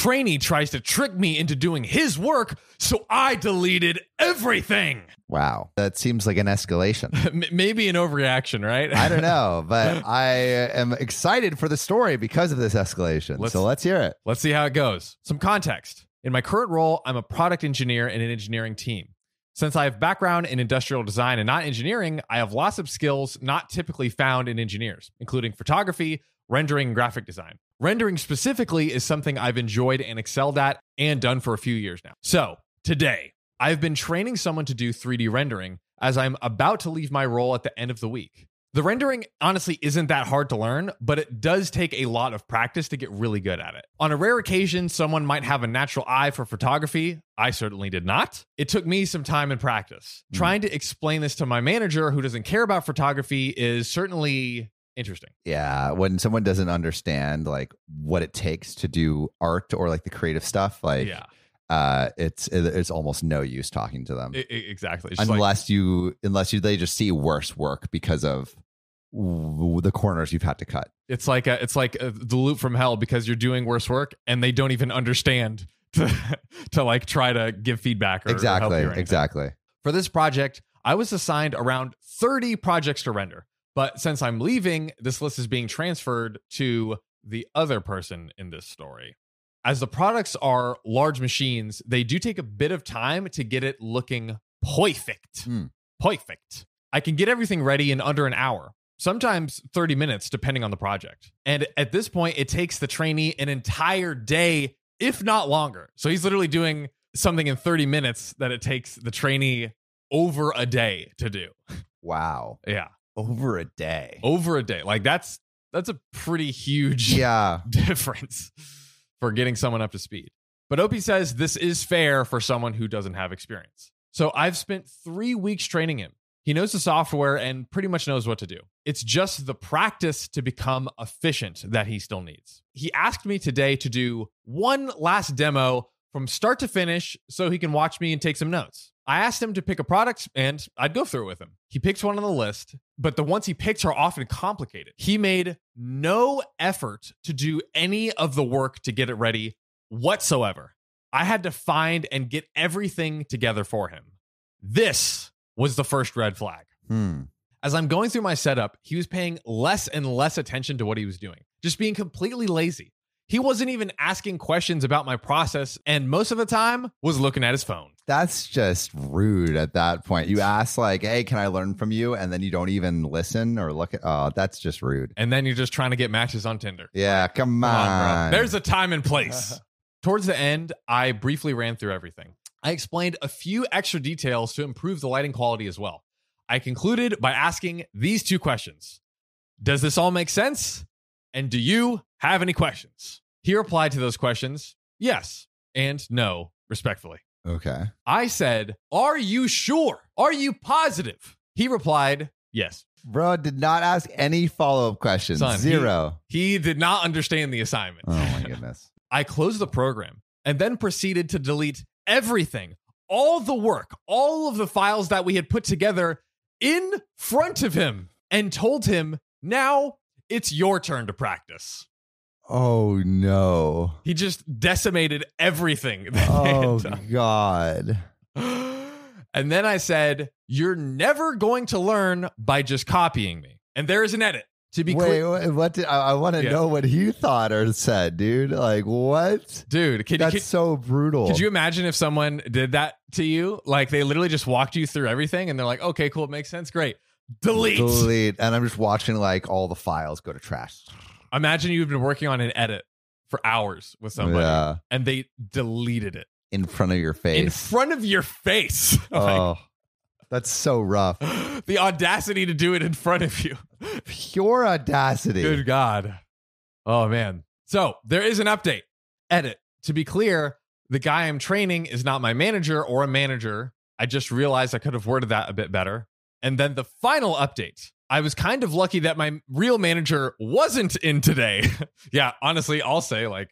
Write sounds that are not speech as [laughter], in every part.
Trainee tries to trick me into doing his work, so I deleted everything. Wow. That seems like an escalation. [laughs] Maybe an overreaction, right? I don't know, [laughs] but I am excited for the story because of this escalation. Let's- so let's hear it. Let's see how it goes. Some context. In my current role, I'm a product engineer in an engineering team. Since I have background in industrial design and not engineering, I have lots of skills not typically found in engineers, including photography, rendering, and graphic design. Rendering specifically is something I've enjoyed and excelled at and done for a few years now. So, today, I've been training someone to do 3D rendering as I'm about to leave my role at the end of the week. The rendering honestly isn't that hard to learn, but it does take a lot of practice to get really good at it. On a rare occasion, someone might have a natural eye for photography. I certainly did not. It took me some time and practice. Mm. Trying to explain this to my manager who doesn't care about photography is certainly interesting. Yeah, when someone doesn't understand like what it takes to do art or like the creative stuff, like yeah, uh it's it's almost no use talking to them. I- I- exactly. It's just like- unless you unless you they just see worse work because of w- the corners you've had to cut. it's like a, it's like a, the loop from hell because you're doing worse work and they don't even understand [laughs] to to like try to give feedback or or exactly, you or exactly. For this project, I was assigned around 30 projects to render. But since I'm leaving, this list is being transferred to the other person in this story. As the products are large machines, they do take a bit of time to get it looking perfect. Hmm. Perfect. I can get everything ready in under an hour, sometimes 30 minutes, depending on the project. And at this point, it takes the trainee an entire day, if not longer. So he's literally doing something in 30 minutes that it takes the trainee over a day to do. [laughs] Wow. Yeah. Over a day. Over a day. Like that's that's a pretty huge [laughs] Yeah. difference for getting someone up to speed. But OP says this is fair for someone who doesn't have experience. So I've spent three weeks training him. He knows the software and pretty much knows what to do. It's just the practice to become efficient that he still needs. He asked me today to do one last demo from start to finish so he can watch me and take some notes. I asked him to pick a product and I'd go through it with him. He picks one on the list, but the ones he picks are often complicated. He made no effort to do any of the work to get it ready whatsoever. I had to find and get everything together for him. This was the first red flag. Hmm. As I'm going through my setup, he was paying less and less attention to what he was doing, just being completely lazy. He wasn't even asking questions about my process, and most of the time was looking at his phone. That's just rude at that point. You ask like, "Hey, can I learn from you?" and then you don't even listen or look at. Oh, that's just rude. And then you're just trying to get matches on Tinder. Yeah, come on. Come on. There's a time and place. [laughs] Towards the end, I briefly ran through everything. I explained a few extra details to improve the lighting quality as well. I concluded by asking these two questions Does this all make sense? And do you have any questions? He replied to those questions yes and no, respectfully. okay. I said, Are you sure? Are you positive? He replied, Yes. Bro did not ask any follow up questions. Son, he- Zero. He did not understand the assignment. oh my goodness. [laughs] I closed the program and then proceeded to delete everything, all the work, all of the files that we had put together in front of him and told him, now it's your turn to practice. Oh no. He just decimated everything. that they had Oh god. [gasps] and then I said, You're never going to learn by just copying me. And there is an edit. To be Wait, clear, wait, what did I, I want to Yeah. know what he thought or said, dude? Like what? dude, can, That's so brutal. Could you imagine if someone did that to you? Like they literally just walked you through everything and they're like, okay, cool, it makes sense. Great. Delete. delete? And I'm just watching like all the files go to trash. Imagine you've been working on an edit for hours with somebody Yeah. and they deleted it In front of your face. in front of your face. [laughs] oh. That's so rough. [gasps] The audacity to do it in front of you. Pure audacity. Good God. Oh, man. So there is an update. Edit. To be clear, the guy I'm training is not my manager or a manager. I just realized I could have worded that a bit better. And then the final update. I was kind of lucky that my real manager wasn't in today. [laughs] yeah, honestly, I'll say, like,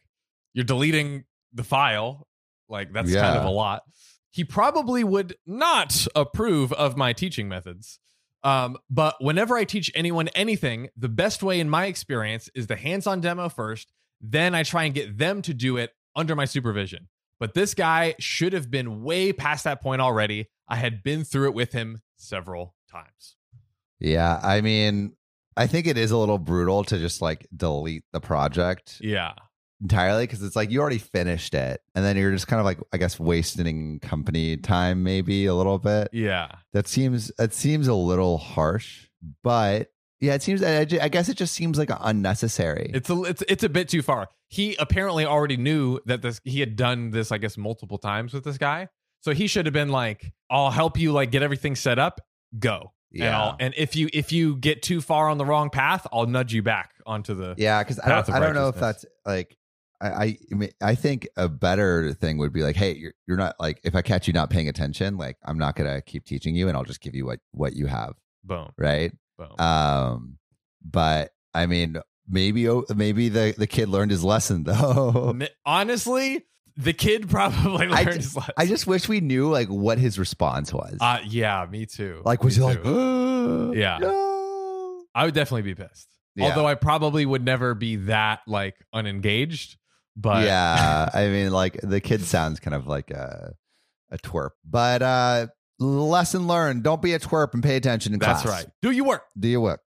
you're deleting the file. Like, that's kind of a lot. He probably would not approve of my teaching methods. Um, but whenever I teach anyone anything, the best way in my experience is the hands on demo first. Then I try and get them to do it under my supervision. But this guy should have been way past that point already. I had been through it with him several times. Yeah, I mean, I think it is a little brutal to just like delete the project Yeah. entirely because it's like you already finished it, and then you're just kind of like I guess wasting company time maybe a little bit. Yeah. That seems that seems a little harsh, but yeah, it seems. I, I guess it just seems like unnecessary. It's a it's it's a bit too far. He apparently already knew that this he had done this, I guess, multiple times with this guy. So he should have been like, I'll help you like get everything set up, go. And, yeah, I'll, and if you if you get too far on the wrong path, I'll nudge you back onto the yeah, because I don't, I don't know if that's like. I, I I mean, I think a better thing would be like, hey, you're you're not like if I catch you not paying attention, like I'm not gonna keep teaching you, and I'll just give you what what you have, boom, right? boom. Um, but I mean, maybe oh, maybe the the kid learned his lesson [laughs] though. Honestly, the kid probably [laughs] I learned his lesson. I just wish we knew like what his response was. uh, yeah, me too. like, was Me he like, too. [gasps] Yeah. no. I would definitely be pissed. Yeah. Although I probably would never be that like unengaged. But yeah, [laughs] I mean, like the kid sounds kind of like a a twerp, but uh lesson learned: don't be a twerp and pay attention in that's class. right. Do you work? Do your work.